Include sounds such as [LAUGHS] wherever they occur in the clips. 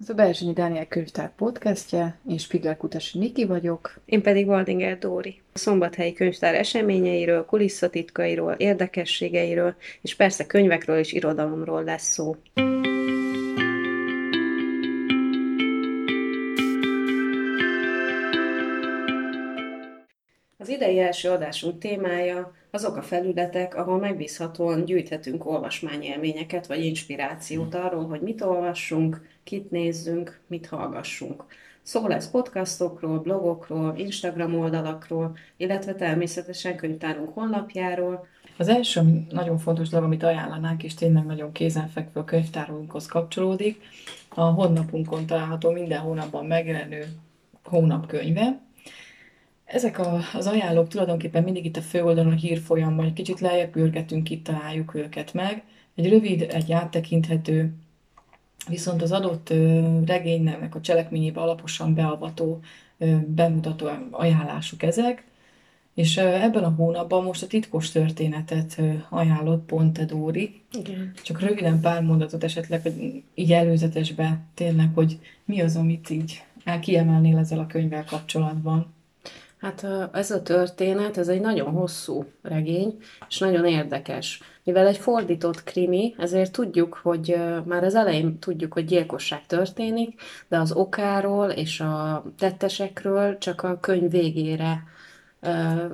Ez a Berzsenyi Dániel könyvtár podcastje, én Spigler Kutasi Niki vagyok. Én pedig Waldinger Dóri. A Szombathelyi Könyvtár eseményeiről, kulisszatitkairól, érdekességeiről, és persze könyvekről és irodalomról lesz szó. Az idei első adásunk témája azok a felületek, ahol megbízhatóan gyűjthetünk olvasmányélményeket vagy inspirációt arról, hogy mit olvassunk, kit nézzünk, mit hallgassunk. Szó lesz podcastokról, blogokról, Instagram oldalakról, illetve természetesen könyvtárunk honlapjáról. Az első nagyon fontos dolog, amit ajánlanánk, és tényleg nagyon kézenfekvő a könyvtárunkhoz kapcsolódik, a honlapunkon található minden hónapban megjelenő hónapkönyve, ezek a, az ajánlók tulajdonképpen mindig itt a főoldalon a hírfolyamban, egy kicsit lejjebb görgetünk, itt találjuk őket meg. Egy rövid, egy áttekinthető, viszont az adott regénynek a cselekményébe alaposan beavató, bemutató ajánlásuk ezek. És ebben a hónapban most a titkos történetet ajánlott Ponte Dóri. Igen. Csak röviden pár mondatot esetleg, hogy így előzetesbe tényleg, hogy mi az, amit így kiemelnél ezzel a könyvvel kapcsolatban. Hát ez a történet, ez egy nagyon hosszú regény, és nagyon érdekes. Mivel egy fordított krimi, ezért tudjuk, hogy már az elején tudjuk, hogy gyilkosság történik, de az okáról és a tettesekről csak a könyv végére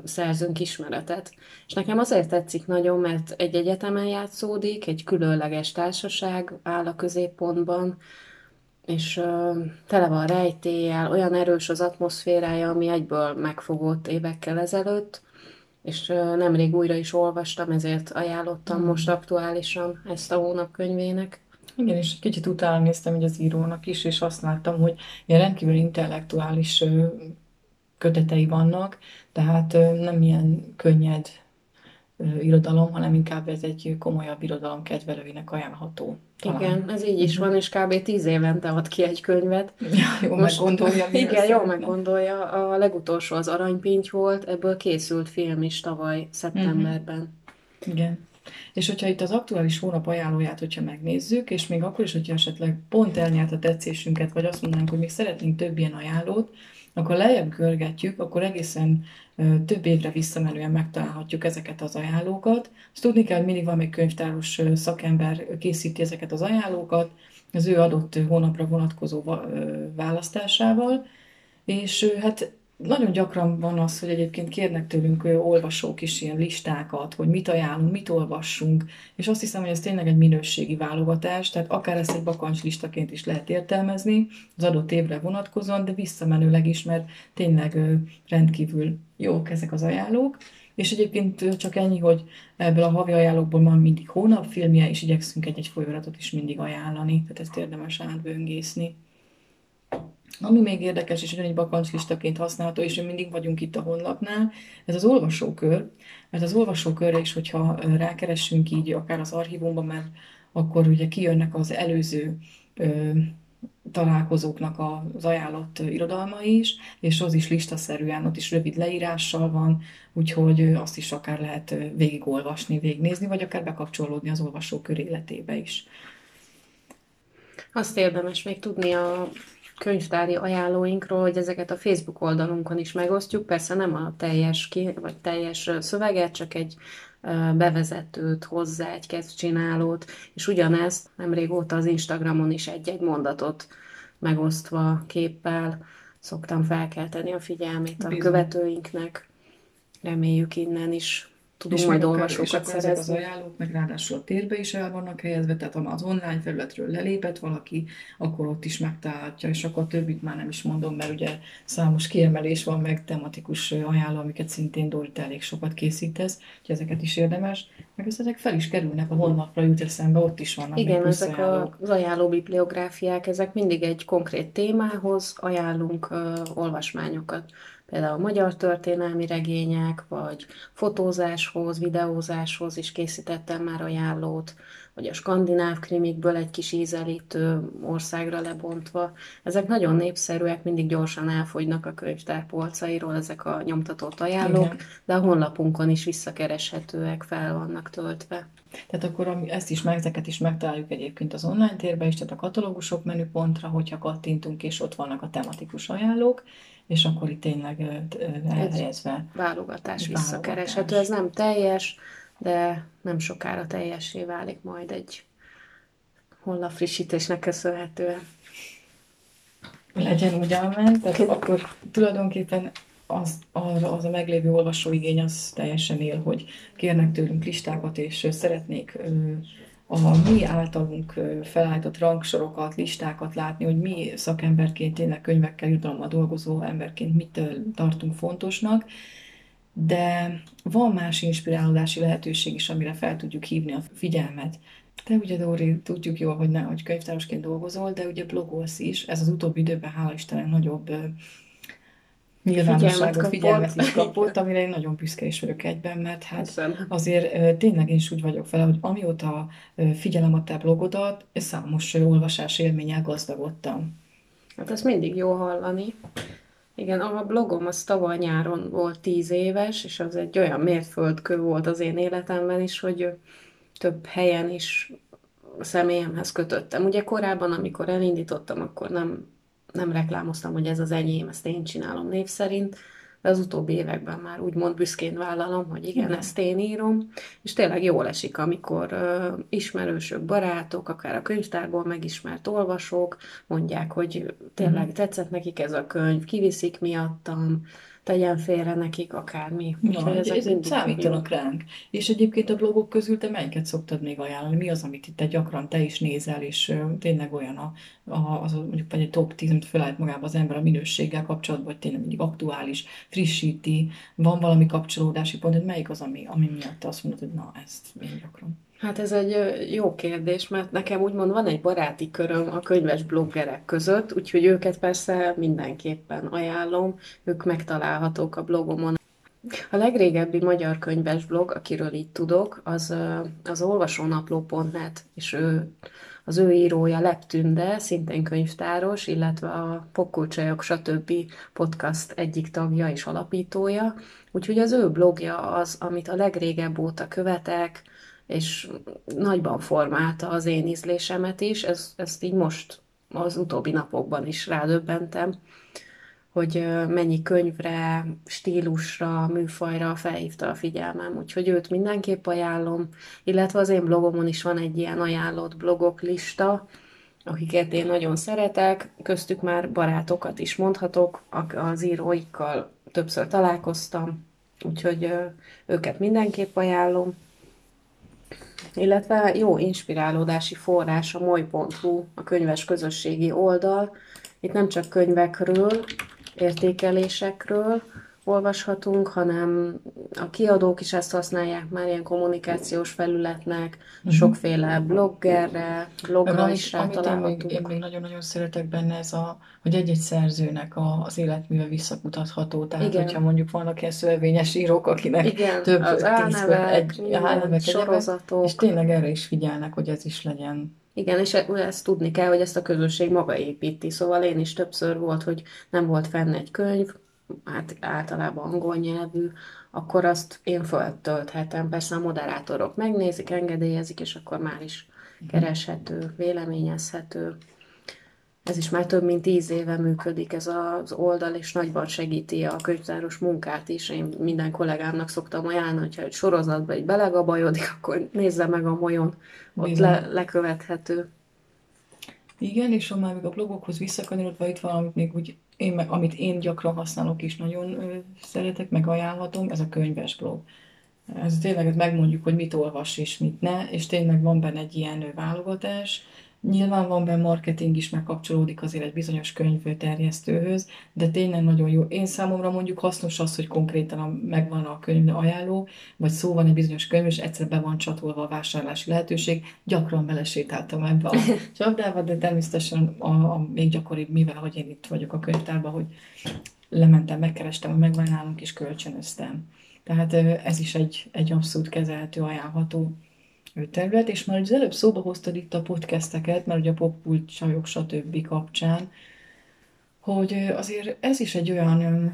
szerzünk ismeretet. És nekem azért tetszik nagyon, mert egy egyetemen játszódik, egy különleges társaság áll a középpontban, és uh, tele van rejtéllyel, olyan erős az atmoszférája, ami egyből megfogott évekkel ezelőtt, és uh, nemrég újra is olvastam, ezért ajánlottam mm. most aktuálisan ezt a hónap könyvének. Igen, és kicsit utána néztem hogy az írónak is, és azt láttam, hogy ilyen rendkívül intellektuális kötetei vannak, tehát nem ilyen könnyed irodalom, hanem inkább ez egy komolyabb irodalom kedvelőinek ajánlható. Talán. Igen, ez így is van, és kb. tíz évente ad ki egy könyvet. [LAUGHS] Ja, jól Most, meggondolja. [LAUGHS] Igen, jól meggondolja. A legutolsó az Aranypinty volt, ebből készült film is tavaly szeptemberben. Mm-hmm. Igen. És hogyha itt az aktuális hónap ajánlóját, hogyha megnézzük, és még akkor is, hogyha esetleg pont elnyert a tetszésünket, vagy azt mondanánk, hogy még szeretnénk több ilyen ajánlót, akkor lejjebb görgetjük, akkor egészen több évre visszamenően megtalálhatjuk ezeket az ajánlókat. Azt tudni kell, hogy mindig egy könyvtáros szakember készíti ezeket az ajánlókat, az ő adott hónapra vonatkozó választásával, és hát nagyon gyakran van az, hogy egyébként kérnek tőlünk olvasók is ilyen listákat, hogy mit ajánlunk, mit olvassunk, és azt hiszem, hogy ez tényleg egy minőségi válogatás, tehát akár ezt egy bakancs listaként is lehet értelmezni az adott évre vonatkozóan, de visszamenőleg is, mert tényleg rendkívül jók ezek az ajánlók. És egyébként csak ennyi, hogy ebből a havi ajánlókból van mindig hónapfilmje, és igyekszünk egy-egy folyóratot is mindig ajánlani, tehát ezt érdemes átböngészni. Ami még érdekes, és ugyanígy bakancslistaként használható, és mindig vagyunk itt a honlapnál, ez az olvasókör, mert az olvasókörre is, hogyha rákeressünk így akár az archívumban, mert akkor ugye kijönnek az előző ö, találkozóknak az ajánlott irodalmai is, és az is listaszerűen, ott is rövid leírással van, úgyhogy azt is akár lehet végigolvasni, végignézni, vagy akár bekapcsolódni az olvasókör életébe is. Azt érdemes még tudni a könyvtári ajánlóinkról, hogy ezeket a Facebook oldalunkon is megosztjuk, persze nem a teljes, ki, vagy teljes szöveget, csak egy bevezetőt hozzá, egy kezdcsinálót, és ugyanezt nem régóta az Instagramon is egy-egy mondatot megosztva képpel szoktam felkelteni a figyelmét a Bizony. követőinknek. Reméljük innen is tudunk és majd olvasókat szerezni. az ajánlók meg ráadásul a térbe is el vannak helyezve, tehát ha az online felületről lelépett valaki, akkor ott is megtalálhatja, és akkor többit már nem is mondom, mert ugye számos kiemelés van, meg tematikus ajánló, amiket szintén Dorit elég sokat készítesz, hogy ezeket is érdemes, meg ezek fel is kerülnek a honlapra, jut eszembe, ott is vannak Igen, ezek ajánlók. az ajánló bibliográfiák, ezek mindig egy konkrét témához ajánlunk uh, olvasmányokat például magyar történelmi regények, vagy fotózáshoz, videózáshoz is készítettem már ajánlót, vagy a skandináv krimikből egy kis ízelítő országra lebontva. Ezek nagyon népszerűek, mindig gyorsan elfogynak a könyvtár polcairól ezek a nyomtatott ajánlók, Igen. de a honlapunkon is visszakereshetőek, fel vannak töltve. Tehát akkor ezt is, ezeket is megtaláljuk egyébként az online térben is, tehát a katalógusok menüpontra, hogyha kattintunk, és ott vannak a tematikus ajánlók, és akkor itt tényleg elhelyezve. Válogatás visszakereshető, ez nem teljes, de nem sokára teljesé válik majd egy honlap frissítésnek köszönhetően. Legyen ugyan, tehát akkor tulajdonképpen az, arra az a meglévő olvasóigény az teljesen él, hogy kérnek tőlünk listákat, és szeretnék a mi általunk felállított rangsorokat, listákat látni, hogy mi szakemberként, tényleg könyvekkel, jutalommal dolgozó emberként mit tartunk fontosnak, de van más inspirálódási lehetőség is, amire fel tudjuk hívni a figyelmet. Te ugye, Dóri, tudjuk jól, hogy, ne, hogy könyvtárosként dolgozol, de ugye blogolsz is. Ez az utóbbi időben, hála Istennek, nagyobb nyilvánosságot, figyelmet is kapott, amire én nagyon büszke is vagyok egyben, mert hát Hiszem. azért tényleg én is úgy vagyok vele, hogy amióta figyelem a te blogodat, számos olvasás élménnyel gazdagodtam. Hát ez mindig jó hallani. Igen, a blogom az tavaly nyáron volt tíz éves, és az egy olyan mérföldkő volt az én életemben is, hogy több helyen is személyemhez kötöttem. Ugye korábban, amikor elindítottam, akkor nem nem reklámoztam, hogy ez az enyém, ezt én csinálom név szerint, de az utóbbi években már úgymond büszkén vállalom, hogy igen, igen. ezt én írom, és tényleg jól esik, amikor uh, ismerősök, barátok, akár a könyvtárból megismert olvasók mondják, hogy tényleg mm. tetszett nekik ez a könyv, kiviszik miattam, tegyen félre nekik akármi. Na, ez számítanak ránk. És egyébként a blogok közül te melyiket szoktad még ajánlani? Mi az, amit itt te gyakran te is nézel, és tényleg olyan a, a, az, mondjuk egy top 10, amit felállít magába az ember a minőséggel kapcsolatban, vagy tényleg mindig aktuális, frissíti, van valami kapcsolódási pont, melyik az, ami, ami miatt te azt mondod, hogy na, ezt én gyakran. Hát ez egy jó kérdés, mert nekem úgymond van egy baráti köröm a könyves bloggerek között, úgyhogy őket persze mindenképpen ajánlom, ők megtalálhatók a blogomon. A legrégebbi magyar könyves blog, akiről itt tudok, az az olvasónapló.net, és ő, az ő írója Leptünde, szintén könyvtáros, illetve a Pokkulcsajok stb. podcast egyik tagja és alapítója. Úgyhogy az ő blogja az, amit a legrégebb óta követek, és nagyban formálta az én ízlésemet is, ez, ezt így most az utóbbi napokban is rádöbbentem, hogy mennyi könyvre, stílusra, műfajra felhívta a figyelmem, úgyhogy őt mindenképp ajánlom, illetve az én blogomon is van egy ilyen ajánlott blogok lista, akiket én nagyon szeretek, köztük már barátokat is mondhatok, az íróikkal többször találkoztam, úgyhogy őket mindenképp ajánlom illetve jó inspirálódási forrás a moly.hu, a könyves közösségi oldal. Itt nem csak könyvekről, értékelésekről olvashatunk, hanem a kiadók is ezt használják már ilyen kommunikációs felületnek, uh-huh. sokféle bloggerre, blogra is rátalálhatunk. Amit én még, én még nagyon-nagyon szeretek benne ez a, hogy egy-egy szerzőnek a, az életműve visszakutatható. Tehát, Igen. hogyha mondjuk vannak ilyen szövevényes írók, akinek Igen, több az álnevek, egy, álnevek, sorozatok. És tényleg erre is figyelnek, hogy ez is legyen. Igen, és e- ezt tudni kell, hogy ezt a közösség maga építi. Szóval én is többször volt, hogy nem volt fenn egy könyv, hát általában angol nyelvű, akkor azt én föltölthetem. Persze a moderátorok megnézik, engedélyezik, és akkor már is mhm. kereshető, véleményezhető. Ez is már több mint tíz éve működik ez az oldal, és nagyban segíti a könyvtáros munkát is. Én minden kollégámnak szoktam ajánlani, hogyha egy sorozatba egy belegabajodik, akkor nézze meg a molyon, ott le, lekövethető. Igen, és ha már még a blogokhoz visszakanyarodva itt valamit még úgy, én, amit én gyakran használok is nagyon szeretek, meg ajánlhatom, ez a könyves blog. Ez tényleg megmondjuk, hogy mit olvas és mit ne, és tényleg van benne egy ilyen válogatás, Nyilván van benne marketing is, megkapcsolódik azért egy bizonyos könyv terjesztőhöz, de tényleg nagyon jó. Én számomra mondjuk hasznos az, hogy konkrétan a, megvan a könyv ajánló, vagy szó van egy bizonyos könyv, és egyszer be van csatolva a vásárlási lehetőség. Gyakran belesétáltam ebbe a [LAUGHS] csapdába, de természetesen a, a még gyakoribb, mivel hogy én itt vagyok a könyvtárban, hogy lementem, megkerestem, hogy megvan nálunk, és kölcsönöztem. Tehát ez is egy, egy abszolút kezelhető, ajánlható terület, és már az előbb szóba hoztad itt a podcasteket, mert ugye a popkult csajok, stb. kapcsán, hogy azért ez is egy olyan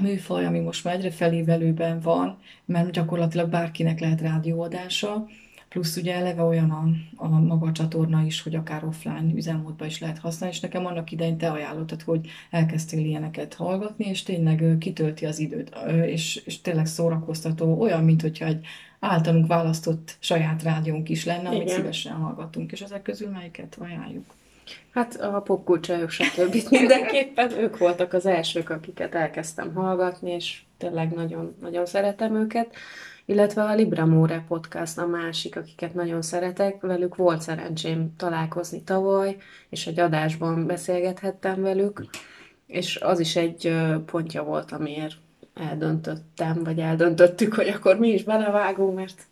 műfaj, ami most már egyre felévelőben van, mert gyakorlatilag bárkinek lehet rádióadása, Plusz ugye eleve olyan a, a maga a csatorna is, hogy akár offline üzemmódban is lehet használni, és nekem annak idején te ajánlottad, hogy elkezdtél ilyeneket hallgatni, és tényleg kitölti az időt, és, és tényleg szórakoztató, olyan, mint hogyha egy általunk választott saját rádiónk is lenne, amit Igen. szívesen hallgatunk, és ezek közül melyiket ajánljuk? Hát a popkulcsajok stb. [LAUGHS] [LAUGHS] mindenképpen ők voltak az elsők, akiket elkezdtem hallgatni, és tényleg nagyon, nagyon szeretem őket. Illetve a Libramore podcast a másik, akiket nagyon szeretek, velük volt szerencsém találkozni tavaly, és egy adásban beszélgethettem velük, és az is egy pontja volt, amiért eldöntöttem, vagy eldöntöttük, hogy akkor mi is belevágunk, mert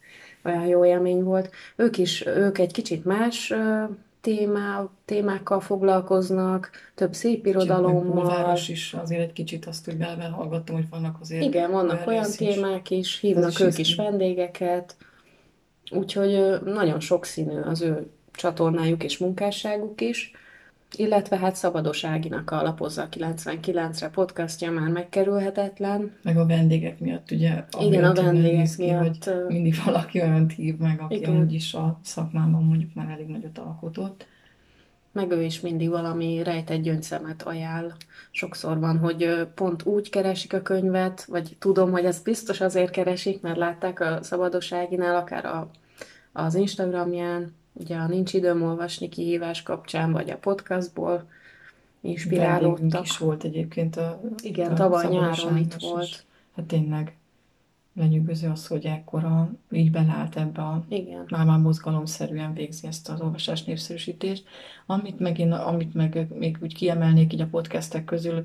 olyan jó élmény volt. Ők is, ők egy kicsit más témá, témákkal foglalkoznak, több szép irodalommal. A város is azért egy kicsit azt, hogy hallgattam, hogy vannak azért Igen, vannak olyan is. témák is, hívnak is ők is vendégeket, úgyhogy nagyon sokszínű az ő csatornájuk és munkásságuk is. Illetve hát Szabados Áginak a Lapozza 99-re podcastja már megkerülhetetlen. Meg a vendégek miatt, ugye? Igen, a vendégek ki, miatt. Hogy mindig valaki olyan hív meg, aki igen. amúgy is a szakmában mondjuk már elég nagyot alkotott. Meg ő is mindig valami rejtett gyöngyszemet ajánl. Sokszor van, hogy pont úgy keresik a könyvet, vagy tudom, hogy ez biztos azért keresik, mert látták a Szabados Áginál, akár a, az Instagramján, ugye a Nincs időm olvasni kihívás kapcsán, vagy a podcastból inspirálódtak. is volt egyébként a Igen, a tavaly nyáron itt volt. Is. Hát tényleg lenyűgöző az, hogy ekkora így belállt ebbe a Igen. már már mozgalomszerűen végzi ezt az olvasás népszerűsítést. Amit meg, én, amit meg még úgy kiemelnék így a podcastek közül,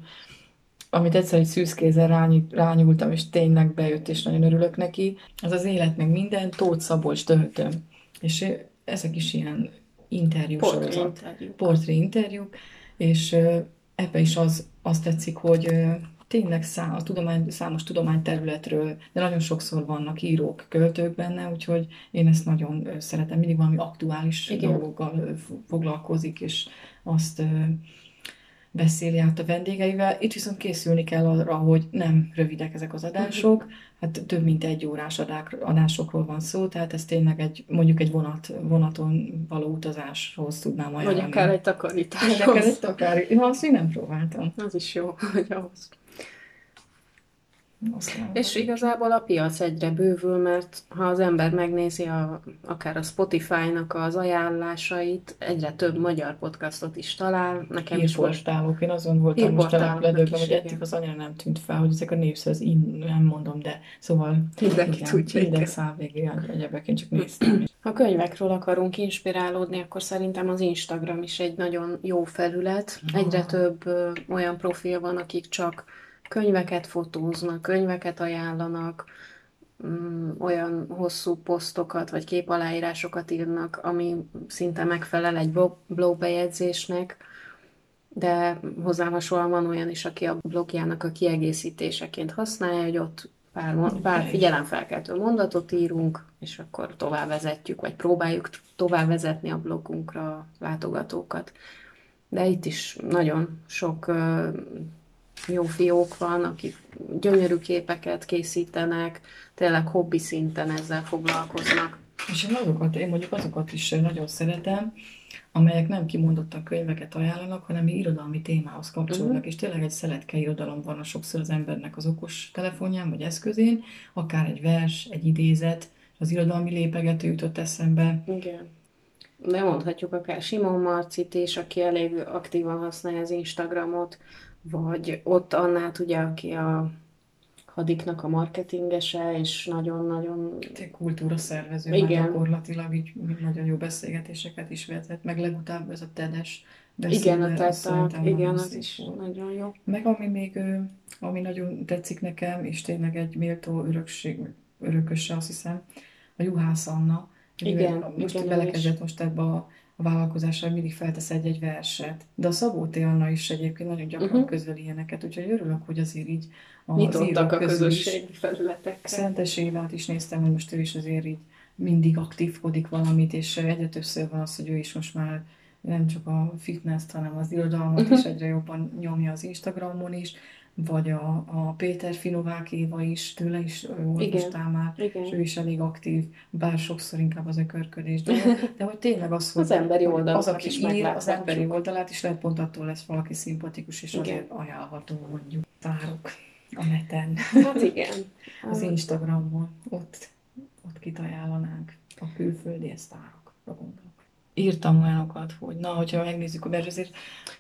amit egyszer egy szűzkézzel rányúltam, és tényleg bejött, és nagyon örülök neki, az az élet meg minden, Tóth Szabolcs töhötöm. És ezek is ilyen interjú Portré interjúk. Portré interjúk, és ebbe is az, az tetszik, hogy tényleg szá, a tudomány, számos tudományterületről, de nagyon sokszor vannak írók, költők benne, úgyhogy én ezt nagyon szeretem. Mindig valami aktuális Igen. dolgokkal foglalkozik, és azt beszéli át a vendégeivel. Itt viszont készülni kell arra, hogy nem rövidek ezek az adások, uh-huh. [LAUGHS] hát több mint egy órás adák, adásokról van szó, tehát ez tényleg egy, mondjuk egy vonat, vonaton való utazáshoz tudnám ajánlani. Vagy akár egy takarításhoz. Vagy akár egy takarításhoz. Azt még nem próbáltam. Az is jó, [LAUGHS] hogy ahhoz. És igazából a piac egyre bővül, mert ha az ember megnézi a, akár a Spotify-nak az ajánlásait, egyre több magyar podcastot is talál. Nekem is volt. Én azon voltam most a ledőben, hogy eddig az annyira nem tűnt fel, hogy ezek a népszerű, én nem mondom, de szóval mindenki igen, tudja. Minden végig egyebek, én csak [CLEARS THROAT] néztem. Ha könyvekről akarunk inspirálódni, akkor szerintem az Instagram is egy nagyon jó felület. Egyre több ö, olyan profil van, akik csak könyveket fotóznak, könyveket ajánlanak, mm, olyan hosszú posztokat vagy képaláírásokat írnak, ami szinte megfelel egy blogbejegyzésnek, de hozzám hasonlóan van olyan is, aki a blogjának a kiegészítéseként használja, hogy ott pár, pár figyelemfelkeltő mondatot írunk, és akkor tovább vezetjük, vagy próbáljuk tovább vezetni a blogunkra a látogatókat. De itt is nagyon sok jó fiók van, akik gyönyörű képeket készítenek, tényleg hobbi szinten ezzel foglalkoznak. És én azokat, én mondjuk azokat is nagyon szeretem, amelyek nem kimondottan könyveket ajánlanak, hanem irodalmi témához kapcsolódnak, uh-huh. és tényleg egy szeletke irodalom van a sokszor az embernek az okos telefonján vagy eszközén, akár egy vers, egy idézet, az irodalmi lépegető jutott eszembe. Igen. De mondhatjuk akár Simon Marcit is, aki elég aktívan használja az Instagramot, vagy ott Annát, ugye, aki a hadiknak a marketingese, és nagyon-nagyon... Kultúra szervező, Igen. gyakorlatilag így nagyon jó beszélgetéseket is vezet, meg legutább ez a TEDes igen, a TED igen, az, az is volt. nagyon jó. Meg ami még, ami nagyon tetszik nekem, és tényleg egy méltó örökség, örököse, azt hiszem, a Juhász Anna. Igen, most igen, belekezdett most ebbe a a vállalkozásra mindig feltesz egy-egy verset. De a Szabó T. Anna is egyébként nagyon gyakran uh-huh. közöl ilyeneket, úgyhogy örülök, hogy azért így a Nyitottak a közösségi felületekre. Szentes Évát is néztem, hogy most ő is azért így mindig aktívkodik valamit, és egyre többször van az, hogy ő is most már nem csak a fitness hanem az irodalmat uh-huh. is egyre jobban nyomja az Instagramon is. Vagy a, a Péter Finovák Éva is, tőle is olvastál már, Igen. és ő is elég aktív, bár sokszor inkább az ökörködés, de, de hogy tényleg az, [LAUGHS] hogy Az emberi oldalakat az, aki is ír, az emberi oldalát is lehet pont attól lesz valaki szimpatikus, és Igen. azért ajánlható mondjuk tárok a neten, Hát igen. [LAUGHS] az Instagramon, ott, ott kit ajánlanánk, a külföldi sztárokra gondolok. Írtam olyanokat, hogy na, hogyha megnézzük, mert azért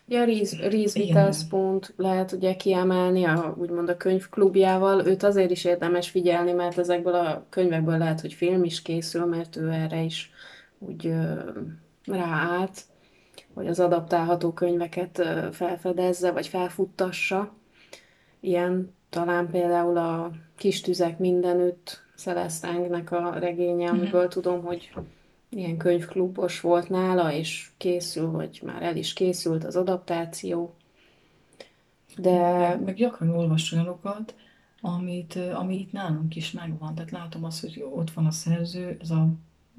Ja, Reese, Reese Witherspoon lehet ugye kiemelni, a, úgymond a könyvklubjával. Őt azért is érdemes figyelni, mert ezekből a könyvekből lehet, hogy film is készül, mert ő erre is úgy ö, ráállt, hogy az adaptálható könyveket ö, felfedezze, vagy felfuttassa. Ilyen talán például a Kis tüzek mindenütt, Celeste Engnek a regénye, amiből tudom, hogy ilyen könyvklubos volt nála, és készül, vagy már el is készült az adaptáció. De meg, meg gyakran olvas olyanokat, amit, ö, ami itt nálunk is megvan. Tehát látom azt, hogy ott van a szerző, ez a,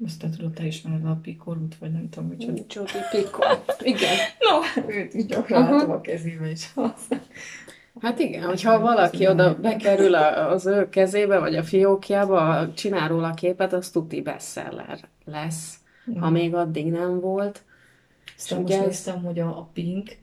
ezt te tudod, te ismered a Pikorút, vagy nem tudom, hogy Jodi Picoult. Igen. [LAUGHS] No, őt is gyakran Aha. látom a kezébe, az. [LAUGHS] Hát igen, hogyha valaki oda bekerül az ő kezébe, vagy a fiókjába, csinál róla képet, az tuti bestseller lesz, ha még addig nem volt. Aztán most ugye néztem, hogy a, a Pink,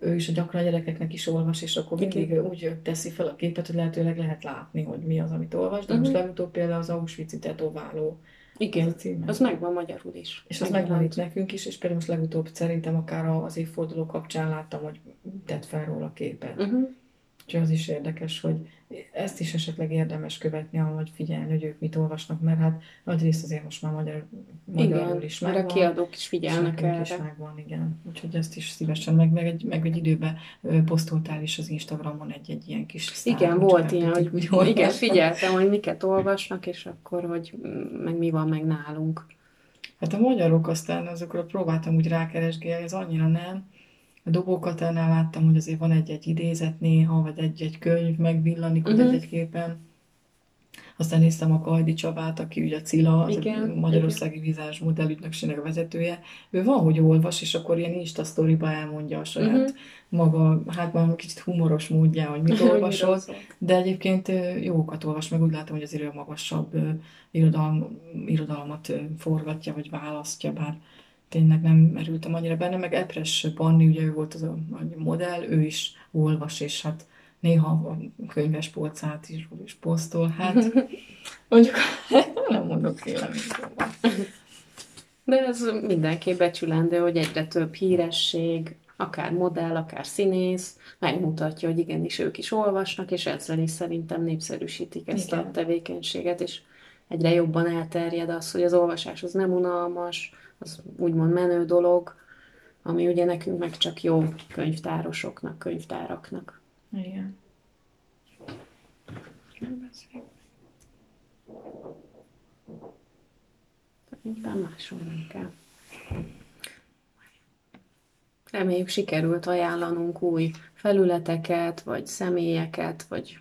ő is a gyakran a gyerekeknek is olvas, és akkor mindig úgy teszi fel a képet, hogy lehetőleg lehet látni, hogy mi az, amit olvas, de most legutóbb például az Auschwitz-i tetováló az a Igen, címe. az megvan magyarul is. És az megvan itt nekünk is, és például most legutóbb szerintem akár az évforduló kapcsán láttam, hogy tett fel róla képet. Uh-huh. Úgyhogy az is érdekes, hogy ezt is esetleg érdemes követni, ahogy figyelni, hogy ők mit olvasnak, mert hát nagy rész azért most már magyar, magyarul Igen, is mert a megvan. kiadók is figyelnek nekünk is erre. megvan, igen. Úgyhogy ezt is szívesen, meg, meg, egy, meg egy időben posztoltál is az Instagramon egy-egy ilyen kis sztár, Igen, volt úgyhogy ilyen, hogy úgy olvasnak. igen, figyeltem, hogy miket olvasnak, és akkor, hogy mm, meg mi van meg nálunk. Hát a magyarok aztán azokra próbáltam úgy rákeresgélni, ez annyira nem. A dobókatánál láttam, hogy azért van egy-egy idézet néha, vagy egy-egy könyv megvillanik ott Mhm. egy-egy képen. Aztán néztem a Kajdi Csabát, aki ugye a Cila, az Igen, a Magyarországi Vizás modellügynökségnek a vezetője. Ő van, hogy olvas, és akkor ilyen Insta sztoriba elmondja a saját Mhm. maga, hát már kicsit humoros módján, hogy mit [LAUGHS] olvasott. De egyébként jókat olvas, meg úgy látom, hogy azért ő a magasabb ö, irodalom, irodalmat forgatja, vagy választja, bár tényleg nem merültem annyira benne, meg Epres Panni, ugye ő volt az a, a modell, ő is olvas, és hát néha a könyves polcát is, is posztol, hát [LAUGHS] mondjuk [LAUGHS] nem mondok véleményt róla. De ez mindenképp becsülendő, hogy egyre több híresség, akár modell, akár színész, megmutatja, hogy igenis ők is olvasnak, és ezzel is szerintem népszerűsítik ezt Igen. a tevékenységet, és egyre jobban elterjed az, hogy az olvasás az nem unalmas, az úgymond menő dolog, ami ugye nekünk meg csak jó könyvtárosoknak, könyvtáraknak. Igen. Szerintem máshol nem kell. Reméljük sikerült ajánlanunk új felületeket, vagy személyeket, vagy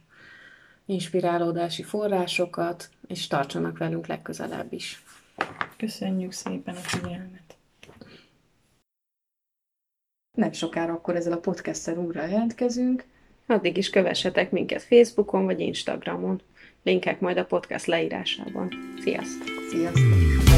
inspirálódási forrásokat, és tartsanak velünk legközelebb is. Köszönjük szépen a figyelmet! Nem sokára akkor ezzel a podcasttel újra jelentkezünk. Addig is kövessetek minket Facebookon vagy Instagramon. Linkek majd a podcast leírásában. Sziasztok! Sziasztok!